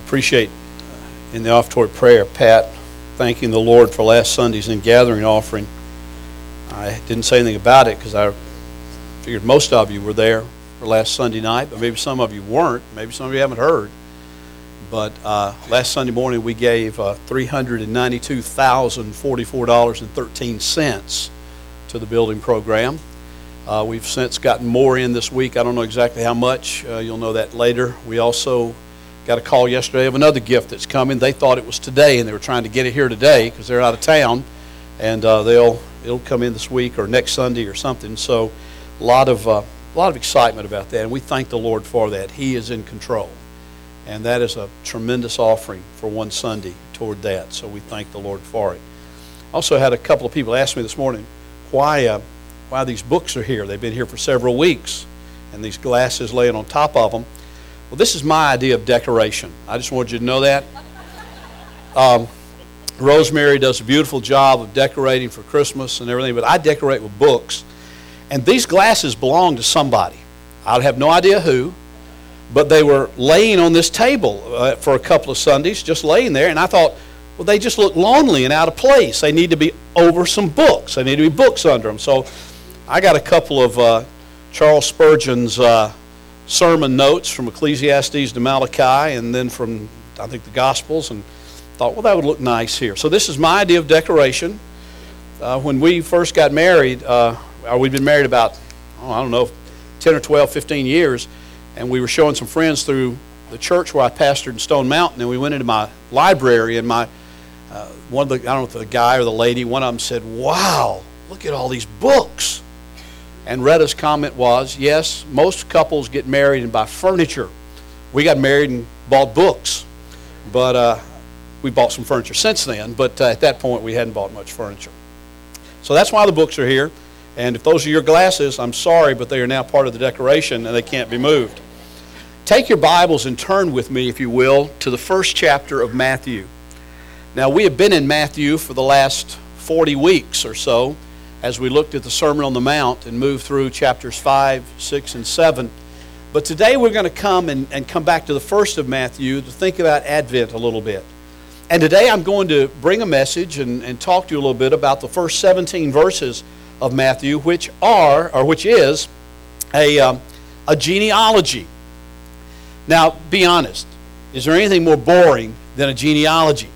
appreciate uh, in the offertory prayer, Pat thanking the Lord for last Sunday's in gathering offering. I didn't say anything about it because I figured most of you were there for last Sunday night, but maybe some of you weren't. Maybe some of you haven't heard. But uh, last Sunday morning we gave uh, $392,044.13 to the building program. Uh, we've since gotten more in this week. I don't know exactly how much. Uh, you'll know that later. We also got a call yesterday of another gift that's coming. They thought it was today, and they were trying to get it here today because they're out of town, and uh, they'll it'll come in this week or next Sunday or something. So, a lot of uh, a lot of excitement about that, and we thank the Lord for that. He is in control, and that is a tremendous offering for one Sunday toward that. So we thank the Lord for it. Also, had a couple of people ask me this morning why uh, why these books are here. They've been here for several weeks, and these glasses laying on top of them. Well, this is my idea of decoration. I just wanted you to know that. Um, Rosemary does a beautiful job of decorating for Christmas and everything, but I decorate with books. And these glasses belong to somebody. I have no idea who, but they were laying on this table uh, for a couple of Sundays, just laying there. And I thought, well, they just look lonely and out of place. They need to be over some books. They need to be books under them. So I got a couple of uh, Charles Spurgeon's uh, sermon notes from Ecclesiastes to Malachi and then from, I think, the Gospels and thought, well, that would look nice here. So this is my idea of decoration. Uh, when we first got married, uh, we'd been married about, oh, I don't know, 10 or 12, 15 years, and we were showing some friends through the church where I pastored in Stone Mountain, and we went into my library, and my uh, one of the, I don't know if the guy or the lady, one of them said, wow, look at all these books. And Retta's comment was, yes, most couples get married and buy furniture. We got married and bought books. But uh, we bought some furniture since then, but uh, at that point we hadn't bought much furniture. So that's why the books are here. And if those are your glasses, I'm sorry, but they are now part of the decoration and they can't be moved. Take your Bibles and turn with me, if you will, to the first chapter of Matthew. Now, we have been in Matthew for the last 40 weeks or so as we looked at the Sermon on the Mount and moved through chapters 5, 6, and 7. But today we're going to come and, and come back to the first of Matthew to think about Advent a little bit. And today I'm going to bring a message and, and talk to you a little bit about the first 17 verses of Matthew, which are, or which is, a, um, a genealogy. Now, be honest. Is there anything more boring than a genealogy?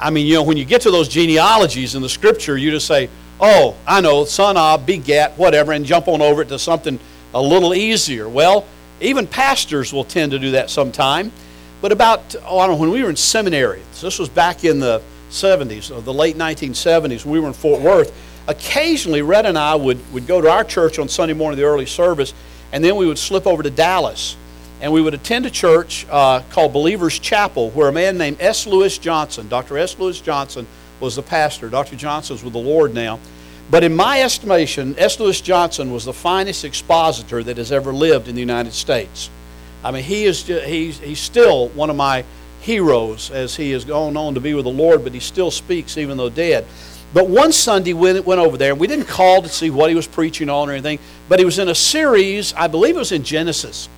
I mean, you know, when you get to those genealogies in the scripture, you just say, oh, I know, son of, begat, whatever, and jump on over to something a little easier. Well, even pastors will tend to do that sometime. But about, oh, I don't know, when we were in seminary, so this was back in the 70s, or the late 1970s, when we were in Fort Worth, occasionally Red and I would, would go to our church on Sunday morning, the early service, and then we would slip over to Dallas. And we would attend a church uh, called Believers Chapel, where a man named S. Lewis Johnson, Dr. S. Lewis Johnson, was the pastor. Dr. Johnson's with the Lord now. But in my estimation, S. Lewis Johnson was the finest expositor that has ever lived in the United States. I mean, he is he's, he's still one of my heroes as he has gone on to be with the Lord, but he still speaks even though dead. But one Sunday we went over there, and we didn't call to see what he was preaching on or anything, but he was in a series, I believe it was in Genesis.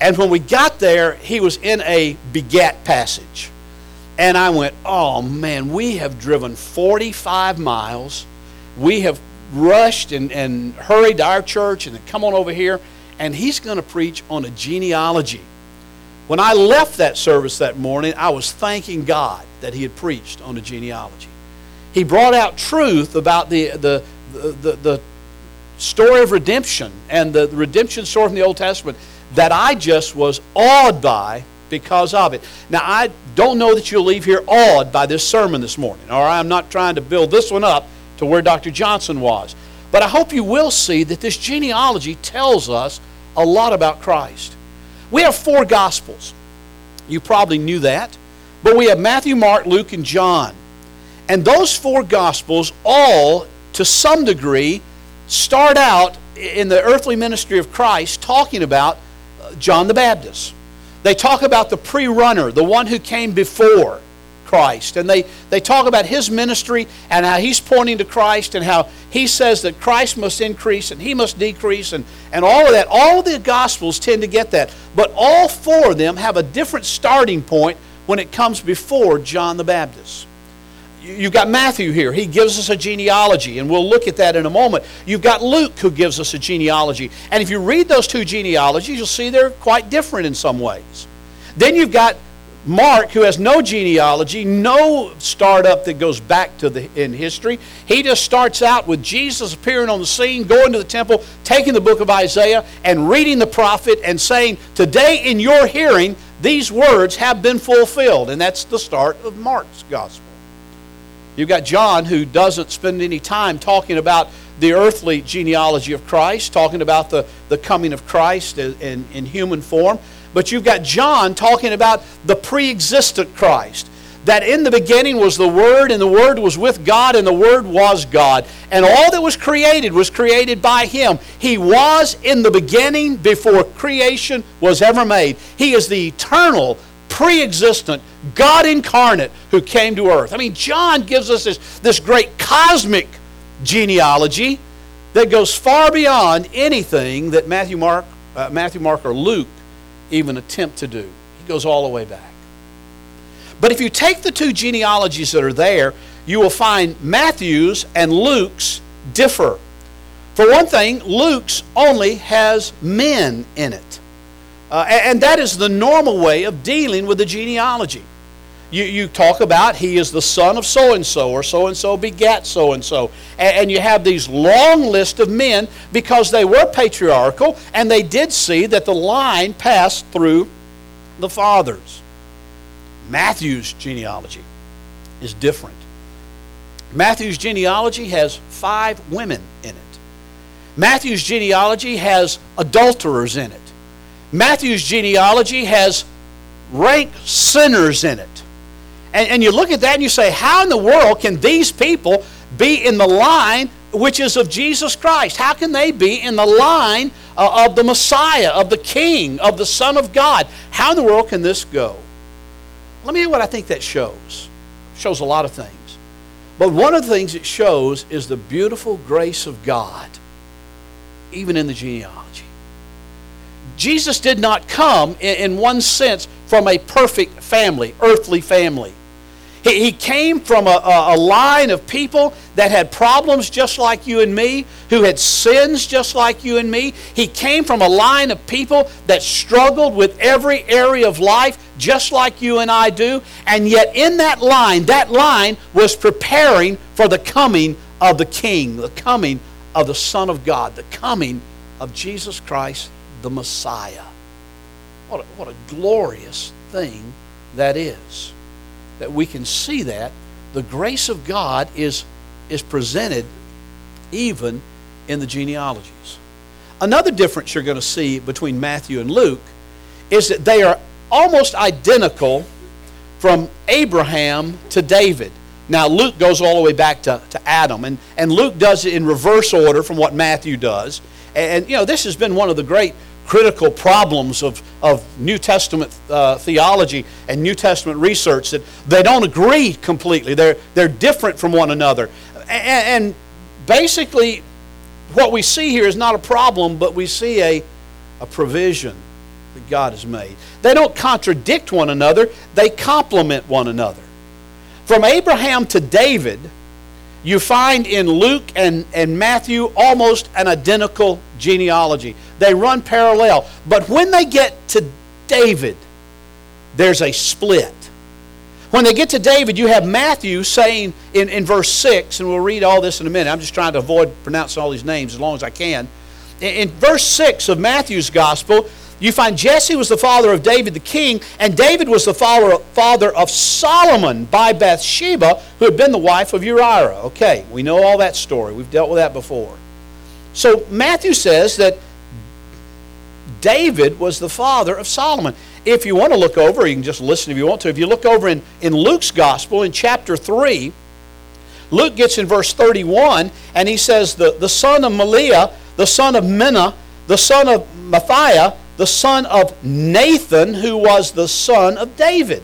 And when we got there, he was in a begat passage. And I went, oh man, we have driven 45 miles. We have rushed and, and hurried to our church and come on over here. And he's going to preach on a genealogy. When I left that service that morning, I was thanking God that he had preached on a genealogy. He brought out truth about the, the, the, the, story of redemption and the redemption story from the Old Testament that I just was awed by because of it. Now, I don't know that you'll leave here awed by this sermon this morning, all right? I'm not trying to build this one up to where Dr. Johnson was. But I hope you will see that this genealogy tells us a lot about Christ. We have four Gospels. You probably knew that. But we have Matthew, Mark, Luke, and John. And those four Gospels all, to some degree, start out in the earthly ministry of Christ talking about uh, John the Baptist. They talk about the pre runner, the one who came before Christ. And they, they talk about his ministry and how he's pointing to Christ and how he says that Christ must increase and he must decrease and, and all of that. All of the Gospels tend to get that. But all four of them have a different starting point when it comes before John the Baptist. You've got Matthew here. He gives us a genealogy, and we'll look at that in a moment. You've got Luke who gives us a genealogy. And if you read those two genealogies, you'll see they're quite different in some ways. Then you've got Mark, who has no genealogy, no startup that goes back to the in history. He just starts out with Jesus appearing on the scene, going to the temple, taking the book of Isaiah, and reading the prophet and saying, Today in your hearing, these words have been fulfilled. And that's the start of Mark's gospel. You've got John, who doesn't spend any time talking about the earthly genealogy of Christ, talking about the, the coming of Christ in, in, in human form. But you've got John talking about the pre existent Christ. That in the beginning was the Word, and the Word was with God, and the Word was God. And all that was created was created by Him. He was in the beginning before creation was ever made. He is the eternal, pre existent, God incarnate who came to earth. I mean, John gives us this, this great cosmic genealogy that goes far beyond anything that Matthew, Mark, uh, Matthew, Mark, or Luke even attempt to do. He goes all the way back. But if you take the two genealogies that are there, you will find Matthew's and Luke's differ. For one thing, Luke's only has men in it. Uh, and that is the normal way of dealing with the genealogy. You, you talk about he is the son of so and so, or so and so begat so and so. And you have these long list of men because they were patriarchal and they did see that the line passed through the fathers. Matthew's genealogy is different. Matthew's genealogy has five women in it. Matthew's genealogy has adulterers in it. Matthew's genealogy has rank sinners in it. And, and you look at that and you say, how in the world can these people be in the line which is of Jesus Christ? How can they be in the line uh, of the Messiah, of the King, of the Son of God? How in the world can this go? Let me you what I think that shows. It shows a lot of things. But one of the things it shows is the beautiful grace of God, even in the genealogy. Jesus did not come, in, in one sense, from a perfect family, earthly family. He, he came from a, a, line of people that had problems just like you and me, who had sins just like you and me. He came from a line of people that struggled with every area of life just like you and I do. And yet, in that line, that line was preparing for the coming of the King, the coming of the Son of God, the coming of Jesus Christ, the Messiah. What a, what a glorious thing that is that we can see that the grace of God is, is presented even in the genealogies. Another difference you're going to see between Matthew and Luke is that they are almost identical from Abraham to David. Now, Luke goes all the way back to, to Adam, and, and Luke does it in reverse order from what Matthew does. And, you know, this has been one of the great critical problems of, of New Testament uh, theology and New Testament research that they don't agree completely. They're, they're different from one another. And, and basically, what we see here is not a problem, but we see a, a provision that God has made. They don't contradict one another, they complement one another. From Abraham to David, you find in Luke and, and Matthew almost an identical genealogy. They run parallel. But when they get to David, there's a split. When they get to David, you have Matthew saying in, in verse 6, and we'll read all this in a minute. I'm just trying to avoid pronouncing all these names as long as I can. In, in verse 6 of Matthew's gospel, you find Jesse was the father of David the king, and David was the father of Solomon by Bathsheba, who had been the wife of Uriah. Okay, we know all that story. We've dealt with that before. So Matthew says that David was the father of Solomon. If you want to look over, you can just listen if you want to. If you look over in, in Luke's gospel in chapter 3, Luke gets in verse 31, and he says, The, the son of Melea, the son of Menna, the son of Mattatha, the son of Nathan, who was the son of David.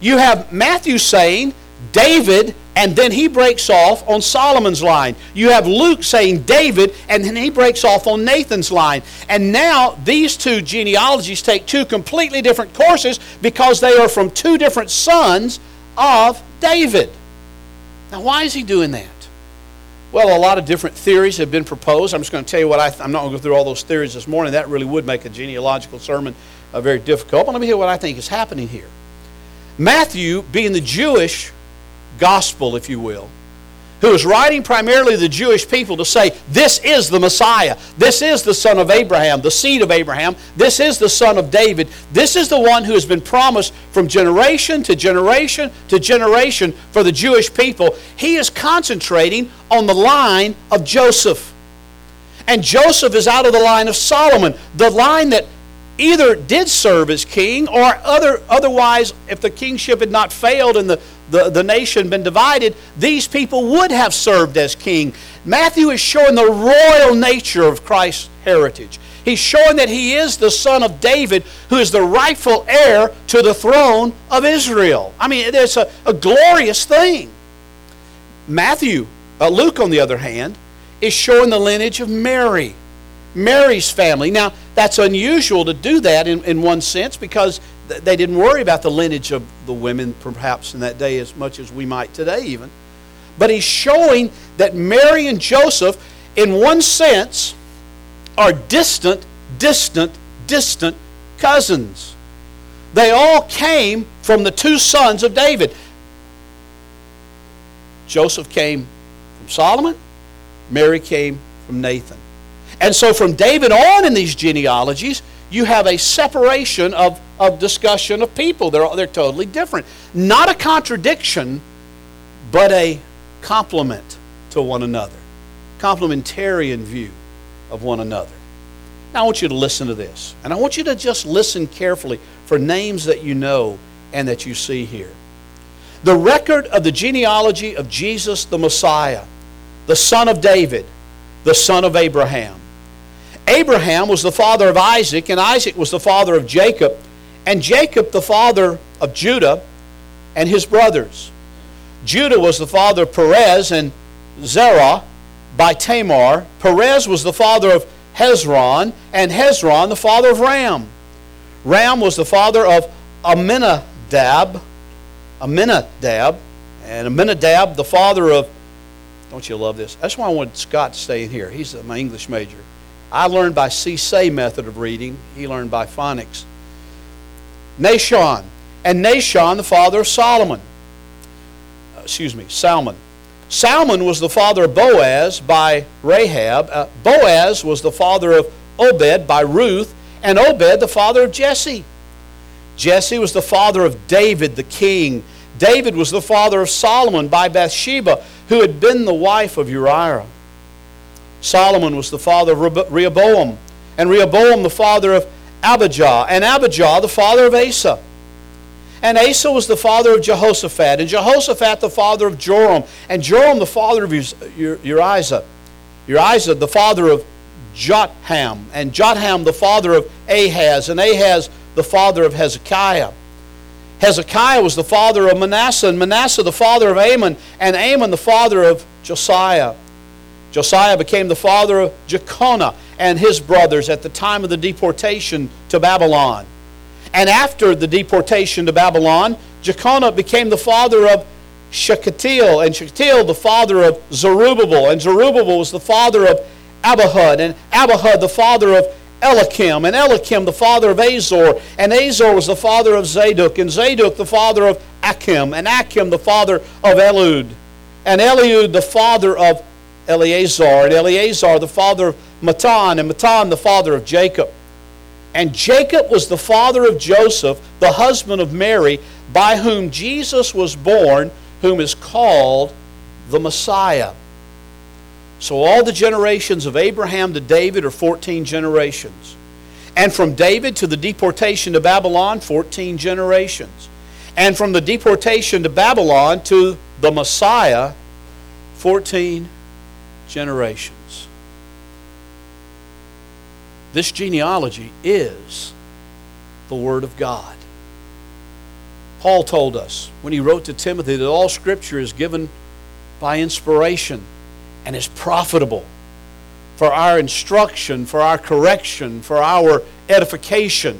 You have Matthew saying David, and then he breaks off on Solomon's line. You have Luke saying David, and then he breaks off on Nathan's line. And now these two genealogies take two completely different courses because they are from two different sons of David. Now, why is he doing that? Well, a lot of different theories have been proposed. I'm just going to tell you what I am not going to go through all those theories this morning. That really would make a genealogical sermon uh, very difficult. But let me hear what I think is happening here. Matthew, being the Jewish gospel, if you will, who is writing primarily the Jewish people to say, This is the Messiah. This is the son of Abraham, the seed of Abraham. This is the son of David. This is the one who has been promised from generation to generation to generation for the Jewish people. He is concentrating on the line of Joseph. And Joseph is out of the line of Solomon, the line that either did serve as king or other, otherwise, if the kingship had not failed and the, the, the nation been divided, these people would have served as king. Matthew is showing the royal nature of Christ's heritage. He's showing that he is the son of David, who is the rightful heir to the throne of Israel. I mean, it's a, a glorious thing. Matthew, uh, Luke, on the other hand, is showing the lineage of Mary Mary's family. Now, that's unusual to do that in, in one sense because they didn't worry about the lineage of the women perhaps in that day as much as we might today, even. But he's showing that Mary and Joseph, in one sense, are distant, distant, distant cousins. They all came from the two sons of David. Joseph came from Solomon, Mary came from Nathan. And so from David on in these genealogies, you have a separation of, of discussion of people. They're, they're totally different. Not a contradiction, but a complement to one another. Complementarian view of one another. Now I want you to listen to this. And I want you to just listen carefully for names that you know and that you see here. The record of the genealogy of Jesus the Messiah, the son of David, the son of Abraham. Abraham was the father of Isaac, and Isaac was the father of Jacob, and Jacob the father of Judah and his brothers. Judah was the father of Perez and Zerah by Tamar. Perez was the father of Hezron, and Hezron the father of Ram. Ram was the father of Aminadab, Aminadab, and Aminadab the father of, don't you love this? That's why I wanted Scott to stay in here. He's my English major. I learned by C-say method of reading. He learned by phonics. Nahshon. And Nahshon, the father of Solomon. Uh, excuse me, Salmon. Salmon was the father of Boaz by Rahab. Uh, Boaz was the father of Obed by Ruth. And Obed, the father of Jesse. Jesse was the father of David, the king. David was the father of Solomon by Bathsheba, who had been the wife of Uriah. Solomon was the father of Rehoboam, and Rehoboam the father of Abijah, and Abijah the father of Asa. And Asa was the father of Jehoshaphat, and Jehoshaphat the father of Joram, and Joram the father of Uzziah, Uzziah the father of Jotham, and Jotham the father of Ahaz, and Ahaz the father of Hezekiah. Hezekiah was the father of Manasseh, and Manasseh the father of Amon, and Amon the father of Josiah. Josiah became the father of Jeconiah and his brothers at the time of the deportation to Babylon. And after the deportation to Babylon, Jeconiah became the father of Shealtiel, and Shealtiel the father of Zerubbabel, and Zerubbabel was the father of Abihud, and Abihud the father of Eliakim, and Eliakim the father of Azor, and Azor was the father of Zadok, and Zadok the father of Achim, and Achim the father of Eliud, and Eliud the father of Eleazar, and Eleazar the father of Matthan, and Matthan, the father of Jacob. And Jacob was the father of Joseph, the husband of Mary, by whom Jesus was born, whom is called the Messiah. So all the generations of Abraham to David are 14 generations. And from David to the deportation to Babylon, 14 generations. And from the deportation to Babylon to the Messiah, 14 generations. This genealogy is the Word of God. Paul told us when he wrote to Timothy that all Scripture is given by inspiration and is profitable for our instruction, for our correction, for our edification.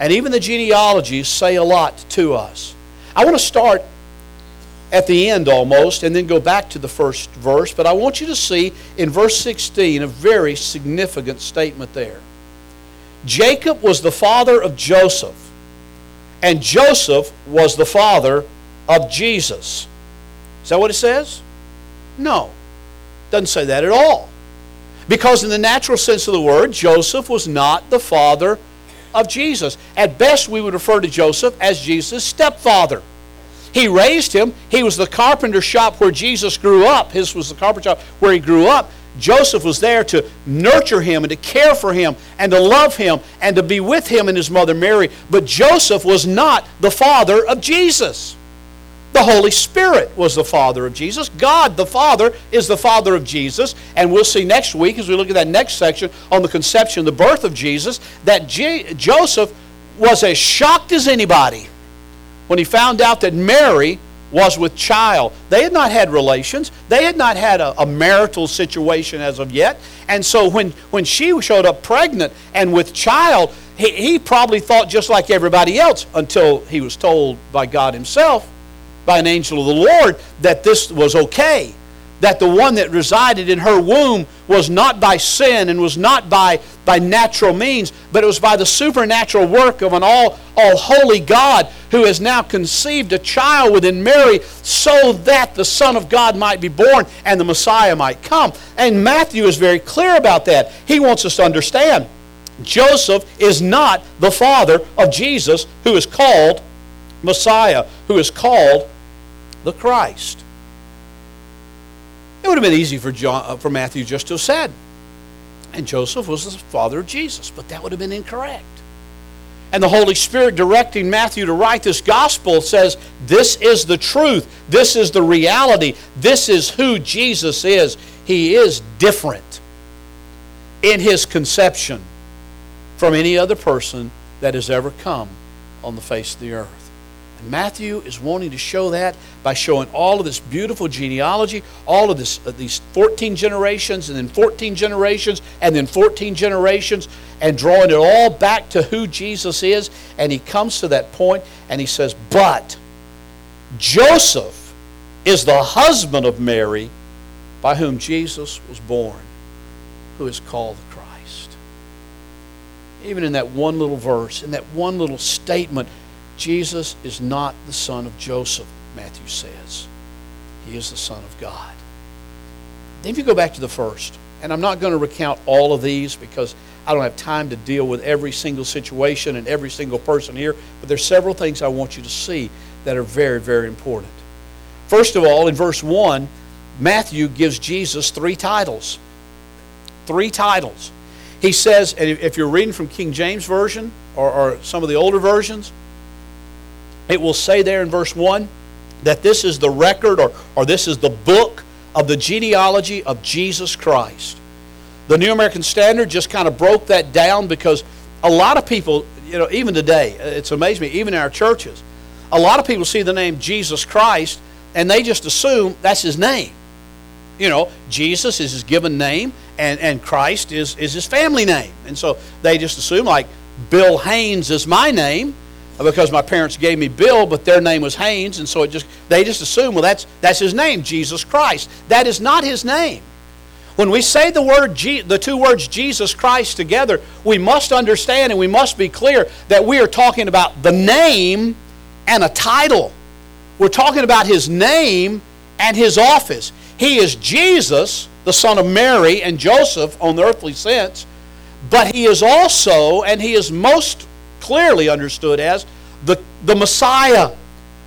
And even the genealogies say a lot to us. I want to start at the end almost and then go back to the first verse, but I want you to see in verse 16 a very significant statement there. Jacob was the father of Joseph, and Joseph was the father of Jesus. Is that what it says? No. Doesn't say that at all. Because, in the natural sense of the word, Joseph was not the father of Jesus. At best, we would refer to Joseph as Jesus' stepfather. He raised him. He was the carpenter shop where Jesus grew up. His was the carpenter shop where he grew up. Joseph was there to nurture him and to care for him and to love him and to be with him and his mother Mary. But Joseph was not the father of Jesus. The Holy Spirit was the Father of Jesus. God, the Father, is the Father of Jesus. And we'll see next week, as we look at that next section on the conception, the birth of Jesus, that Joseph was as shocked as anybody when he found out that Mary was with child. They had not had relations. They had not had a, a, marital situation as of yet. And so when, when she showed up pregnant and with child, he, he probably thought just like everybody else until he was told by God himself by an angel of the Lord that this was okay. That the one that resided in her womb was not by sin and was not by, by natural means, but it was by the supernatural work of an all, all holy God who has now conceived a child within Mary so that the Son of God might be born and the Messiah might come. And Matthew is very clear about that. He wants us to understand Joseph is not the father of Jesus who is called Messiah, who is called the Christ. It would have been easy for, John, uh, for Matthew just to have said, and Joseph was the father of Jesus, but that would have been incorrect. And the Holy Spirit directing Matthew to write this gospel says, This is the truth. This is the reality. This is who Jesus is. He is different in his conception from any other person that has ever come on the face of the earth. Matthew is wanting to show that by showing all of this beautiful genealogy, all of this, uh, these 14 generations, and then 14 generations, and then 14 generations, and drawing it all back to who Jesus is. And he comes to that point and he says, But Joseph is the husband of Mary by whom Jesus was born, who is called the Christ. Even in that one little verse, in that one little statement, Jesus is not the son of Joseph, Matthew says. He is the Son of God. Then if you go back to the first, and I'm not going to recount all of these because I don't have time to deal with every single situation and every single person here, but there's several things I want you to see that are very, very important. First of all, in verse 1, Matthew gives Jesus three titles. Three titles. He says, and if you're reading from King James Version or, or some of the older versions, it will say there in verse 1 that this is the record or, or this is the book of the genealogy of Jesus Christ. The New American Standard just kind of broke that down because a lot of people, you know, even today, it's amazed me, even in our churches, a lot of people see the name Jesus Christ and they just assume that's his name. You know, Jesus is his given name and, and Christ is, is his family name. And so they just assume, like, Bill Haynes is my name because my parents gave me Bill, but their name was Haynes, and so it just they just assume, well, that's that's his name, Jesus Christ. That is not his name. When we say the word the two words Jesus Christ together, we must understand and we must be clear that we are talking about the name and a title. We're talking about his name and his office. He is Jesus, the son of Mary and Joseph on the earthly sense, but he is also, and he is most clearly understood as the, the Messiah,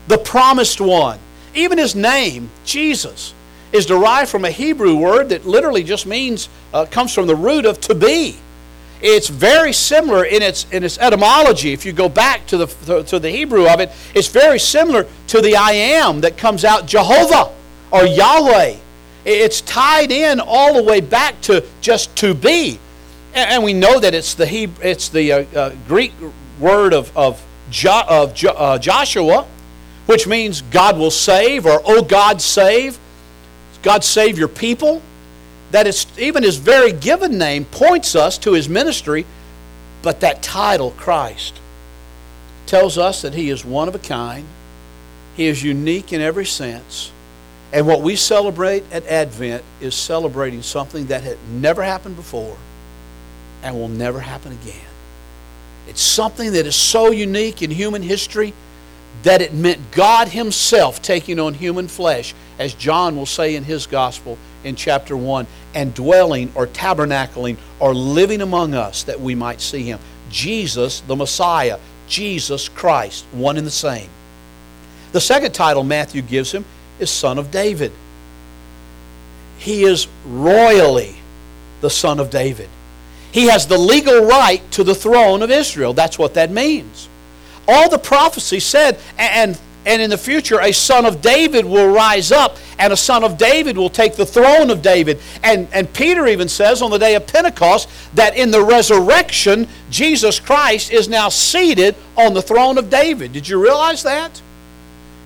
the promised one. Even his name, Jesus, is derived from a Hebrew word that literally just means, uh, comes from the root of to be. It's very similar in its, in its etymology. If you go back to the, to the Hebrew of it, it's very similar to the I am that comes out Jehovah or Yahweh. It's tied in all the way back to just to be. And we know that it's the, Hebrew, it's the uh, uh, Greek word of, of, jo, of jo, uh, Joshua, which means God will save or oh God save. God save your people. That it's even his very given name points us to his ministry, but that title, Christ, tells us that he is one of a kind. He is unique in every sense. And what we celebrate at Advent is celebrating something that had never happened before and will never happen again. It's something that is so unique in human history that it meant God Himself taking on human flesh, as John will say in his gospel in chapter 1, and dwelling or tabernacling or living among us that we might see Him. Jesus, the Messiah, Jesus Christ, one and the same. The second title Matthew gives him is Son of David. He is royally the Son of David. He has the legal right to the throne of Israel. That's what that means. All the prophecy said, and, and in the future, a son of David will rise up, and a son of David will take the throne of David. And, and Peter even says on the day of Pentecost that in the resurrection, Jesus Christ is now seated on the throne of David. Did you realize that?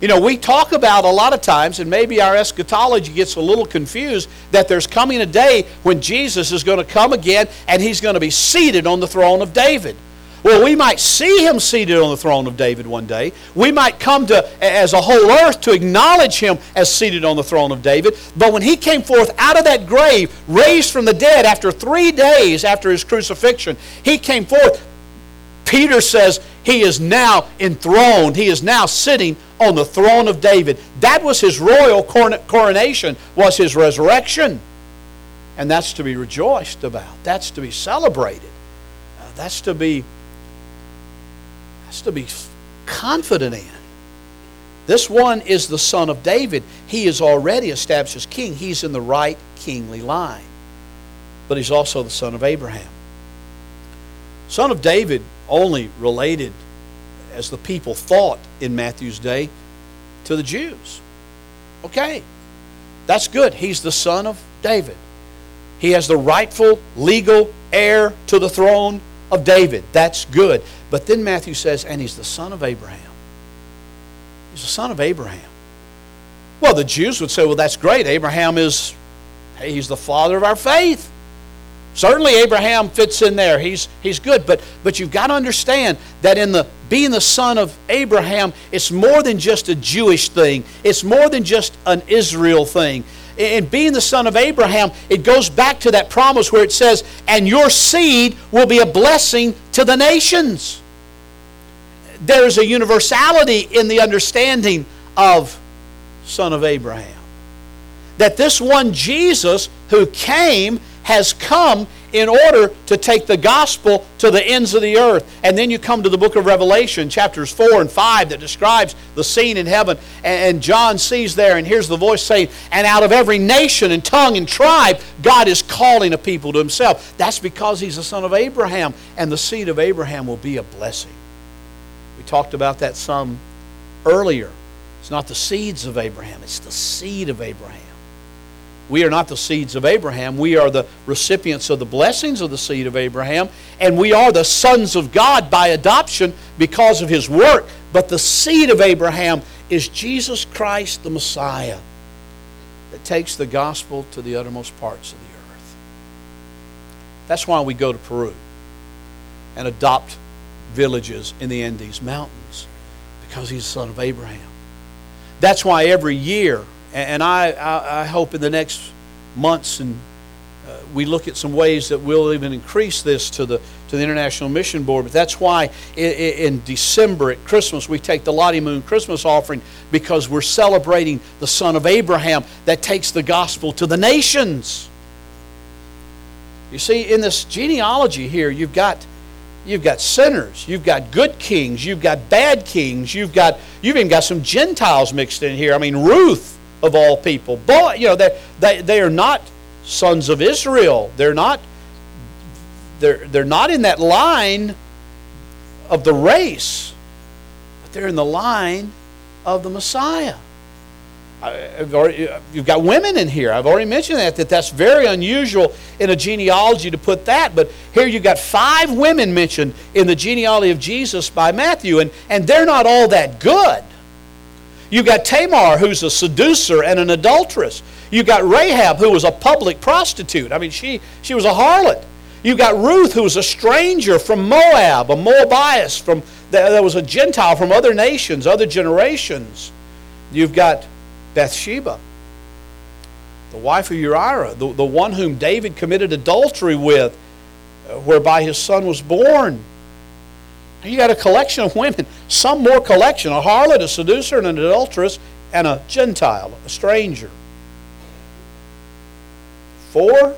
You know, we talk about a lot of times, and maybe our eschatology gets a little confused, that there's coming a day when Jesus is going to come again and he's going to be seated on the throne of David. Well, we might see him seated on the throne of David one day. We might come to, as a whole earth, to acknowledge him as seated on the throne of David. But when he came forth out of that grave, raised from the dead after three days after his crucifixion, he came forth. Peter says he is now enthroned. He is now sitting on the throne of David. That was his royal coronation, was his resurrection. And that's to be rejoiced about. That's to be celebrated. Uh, that's to be that's to be confident in. This one is the son of David. He is already established as king. He's in the right kingly line. But he's also the son of Abraham. Son of David only related as the people thought in Matthew's day to the Jews. Okay, that's good. He's the son of David. He has the rightful legal heir to the throne of David. That's good. But then Matthew says, and he's the son of Abraham. He's the son of Abraham. Well, the Jews would say, well, that's great. Abraham is, hey, he's the father of our faith. Certainly Abraham fits in there. He's, he's good. But, but you've got to understand that in the being the son of Abraham, it's more than just a Jewish thing. It's more than just an Israel thing. In being the son of Abraham, it goes back to that promise where it says, and your seed will be a blessing to the nations. There's a universality in the understanding of son of Abraham. That this one Jesus who came has come in order to take the gospel to the ends of the earth. And then you come to the book of Revelation, chapters 4 and 5, that describes the scene in heaven. And John sees there and hears the voice saying, And out of every nation and tongue and tribe, God is calling a people to himself. That's because he's the son of Abraham, and the seed of Abraham will be a blessing. We talked about that some earlier. It's not the seeds of Abraham, it's the seed of Abraham. We are not the seeds of Abraham. We are the recipients of the blessings of the seed of Abraham. And we are the sons of God by adoption because of his work. But the seed of Abraham is Jesus Christ, the Messiah, that takes the gospel to the uttermost parts of the earth. That's why we go to Peru and adopt villages in the Andes Mountains, because he's the son of Abraham. That's why every year and I, I, hope in the next months and uh, we look at some ways that we'll even increase this to the to the International Mission Board. But that's why in, in, December at Christmas we take the Lottie Moon Christmas offering because we're celebrating the son of Abraham that takes the gospel to the nations. You see, in this genealogy here, you've got you've got sinners, you've got good kings, you've got bad kings, you've got you've even got some Gentiles mixed in here. I mean, Ruth of all people. But, you know, they, they, they are not sons of Israel. They're not, they're, they're not in that line of the race, but they're in the line of the Messiah. Already, you've got women in here. I've already mentioned that, that that's very unusual in a genealogy to put that. But here you've got five women mentioned in the genealogy of Jesus by Matthew, and, and they're not all that good. You've got Tamar, who's a seducer and an adulteress. You've got Rahab, who was a public prostitute. I mean, she, she was a harlot. You've got Ruth, who was a stranger from Moab, a Moabitess, from, that was a Gentile from other nations, other generations. You've got Bathsheba, the wife of Uriah, the, the one whom David committed adultery with, uh, whereby his son was born. You got a collection of women, some more collection a harlot, a seducer, and an adulteress, and a Gentile, a stranger. Four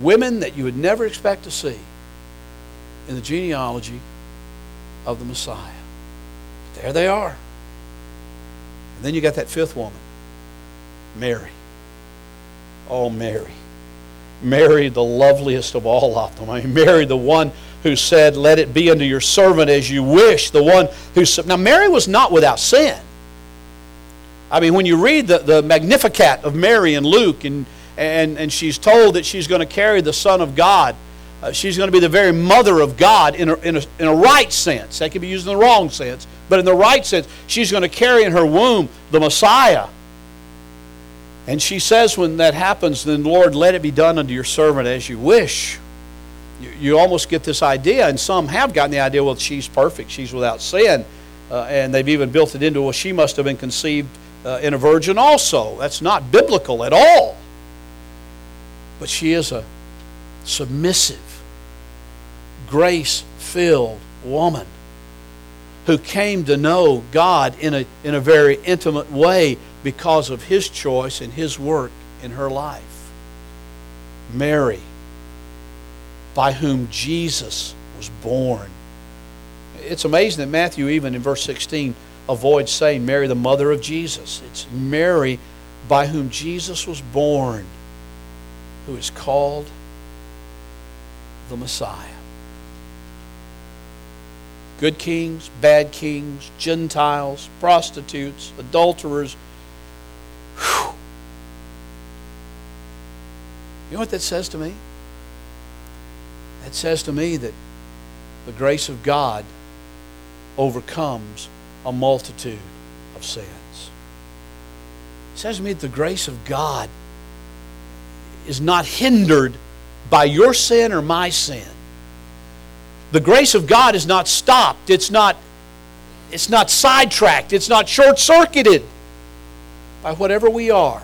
women that you would never expect to see in the genealogy of the Messiah. But There they are. And then you got that fifth woman, Mary. Oh, Mary. Mary, the loveliest of all of them. I mean, Mary, the one who said, Let it be unto your servant as you wish. The one who. Now, Mary was not without sin. I mean, when you read the, the Magnificat of Mary and Luke, and, and, and she's told that she's going to carry the Son of God, uh, she's going to be the very mother of God in a, in, a, in a right sense. That can be used in the wrong sense, but in the right sense, she's going to carry in her womb the Messiah. And she says, when that happens, then Lord, let it be done unto your servant as you wish. You, almost get this idea, and some have gotten the idea, well, she's perfect, she's without sin. Uh, and they've even built it into, well, she must have been conceived uh, in a virgin also. That's not biblical at all. But she is a submissive, grace filled woman who came to know God in a, in a very intimate way because of his choice and his work in her life. Mary, by whom Jesus was born. It's amazing that Matthew, even in verse 16, avoids saying Mary, the mother of Jesus. It's Mary, by whom Jesus was born, who is called the Messiah. Good kings, bad kings, Gentiles, prostitutes, adulterers, Whew. You know what that says to me? That says to me that the grace of God overcomes a multitude of sins. It says to me that the grace of God is not hindered by your sin or my sin. The grace of God is not stopped. It's not, it's not sidetracked. It's not short circuited by whatever we are,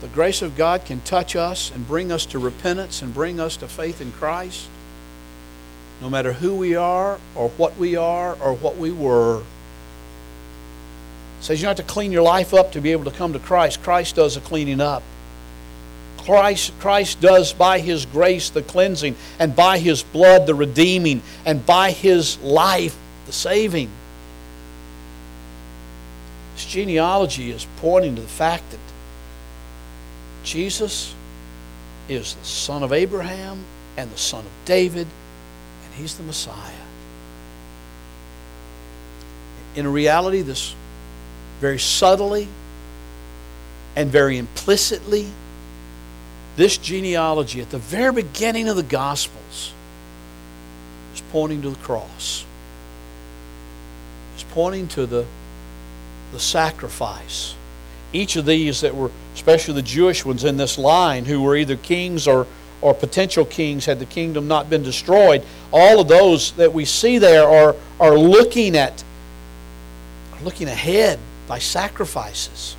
the grace of God can touch us and bring us to repentance and bring us to faith in Christ, no matter who we are or what we are or what we were. It says you don't have to clean your life up to be able to come to Christ. Christ does the cleaning up. Christ, Christ does by His grace the cleansing, and by His blood the redeeming, and by His life the saving. This genealogy is pointing to the fact that Jesus is the son of Abraham and the son of David, and he's the Messiah. In reality, this very subtly and very implicitly, this genealogy at the very beginning of the Gospels is pointing to the cross. It's pointing to the the sacrifice. Each of these that were, especially the Jewish ones in this line, who were either kings or, or potential kings had the kingdom not been destroyed, all of those that we see there are, are looking at, are looking ahead by sacrifices.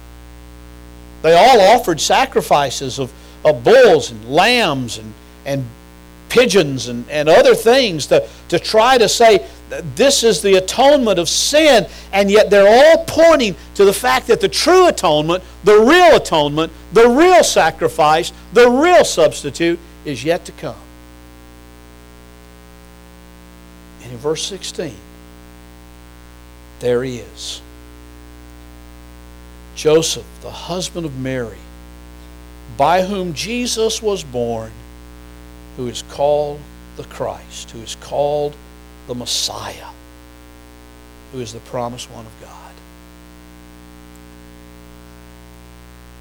They all offered sacrifices of, of bulls and lambs and, and pigeons and, and other things to, to try to say this is the atonement of sin, and yet they're all pointing to the fact that the true atonement, the real atonement, the real sacrifice, the real substitute is yet to come. And in verse 16, there he is. Joseph, the husband of Mary, by whom Jesus was born, who is called the Christ, who is called the Messiah, who is the promised one of God.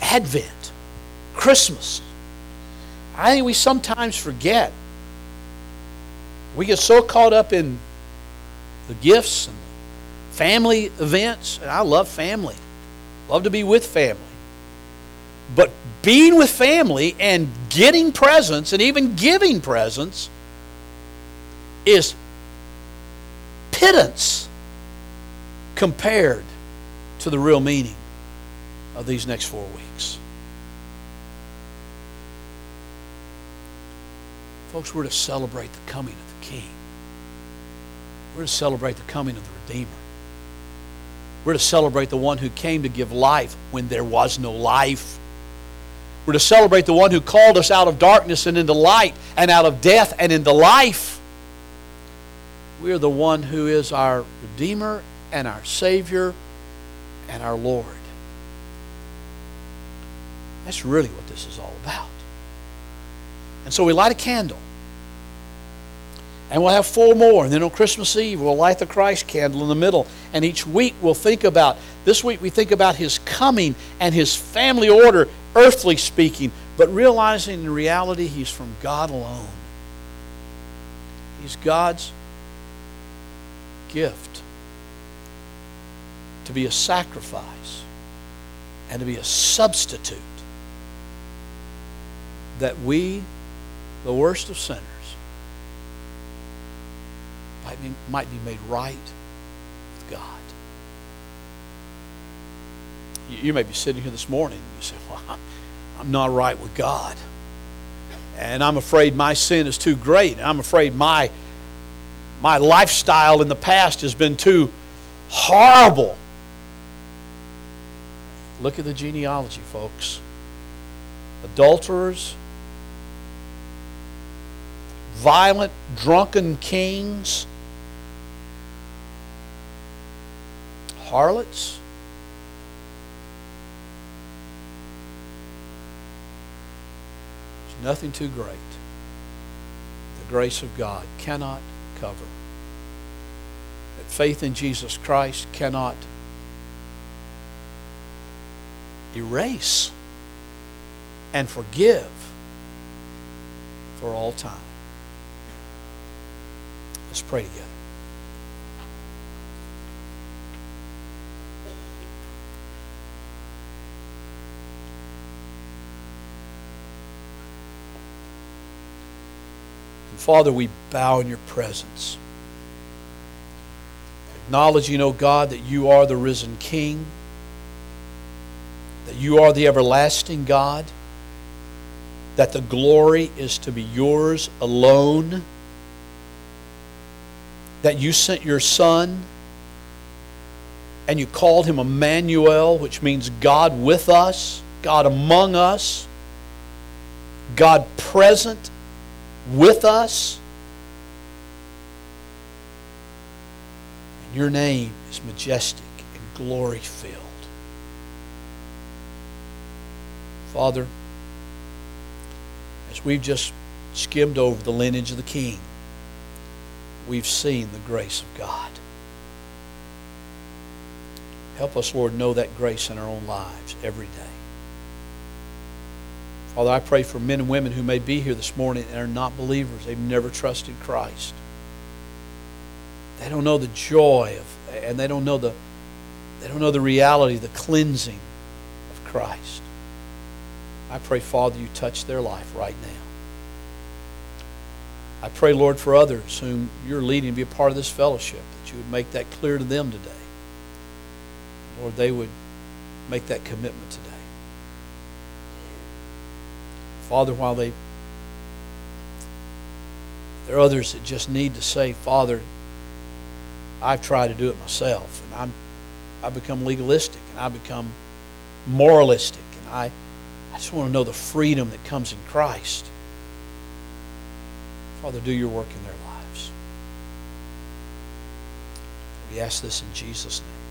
Advent, Christmas. I think we sometimes forget. We get so caught up in the gifts and family events, and I love family. Love to be with family. But being with family and getting presents and even giving presents is pittance compared to the real meaning of these next four weeks. Folks, we're to celebrate the coming of the King. We're to celebrate the coming of the Redeemer. We're to celebrate the one who came to give life when there was no life. We're to celebrate the one who called us out of darkness and into light, and out of death and into life. We are the one who is our Redeemer and our Savior and our Lord. That's really what this is all about. And so we light a candle. And we'll have four more. And then on Christmas Eve, we'll light the Christ candle in the middle. And each week we'll think about, this week we think about his coming and his family order, earthly speaking, but realizing in reality he's from God alone. He's God's gift to be a sacrifice and to be a substitute that we, the worst of sinners, might be, might be made right with God. You, may be sitting here this morning and you say, Well, I'm not right with God. And I'm afraid my sin is too great. I'm afraid my, my lifestyle in the past has been too horrible. Look at the genealogy, folks. Adulterers, violent, drunken kings, harlots. Nothing too great. The grace of God cannot cover. That faith in Jesus Christ cannot erase and forgive for all time. Let's pray together. Father, we bow in your presence. Acknowledging, O God, that you are the risen King, that you are the everlasting God, that the glory is to be yours alone, that you sent your Son and you called him Emmanuel, which means God with us, God among us, God present with us. And your name is majestic and glory filled. Father, as we've just skimmed over the lineage of the King, we've seen the grace of God. Help us, Lord, know that grace in our own lives every day. Father, I pray for men and women who may be here this morning and are not believers. They've never trusted Christ. They don't know the joy of, and they don't know the, they don't know the reality, the cleansing of Christ. I pray, Father, you touch their life right now. I pray, Lord, for others whom you're leading to be a part of this fellowship, that you would make that clear to them today. Lord, they would make that commitment today. Father, while they there are others that just need to say, Father, I've tried to do it myself, and I'm I become legalistic and I become moralistic, and I, I just want to know the freedom that comes in Christ. Father, do your work in their lives. We ask this in Jesus' name.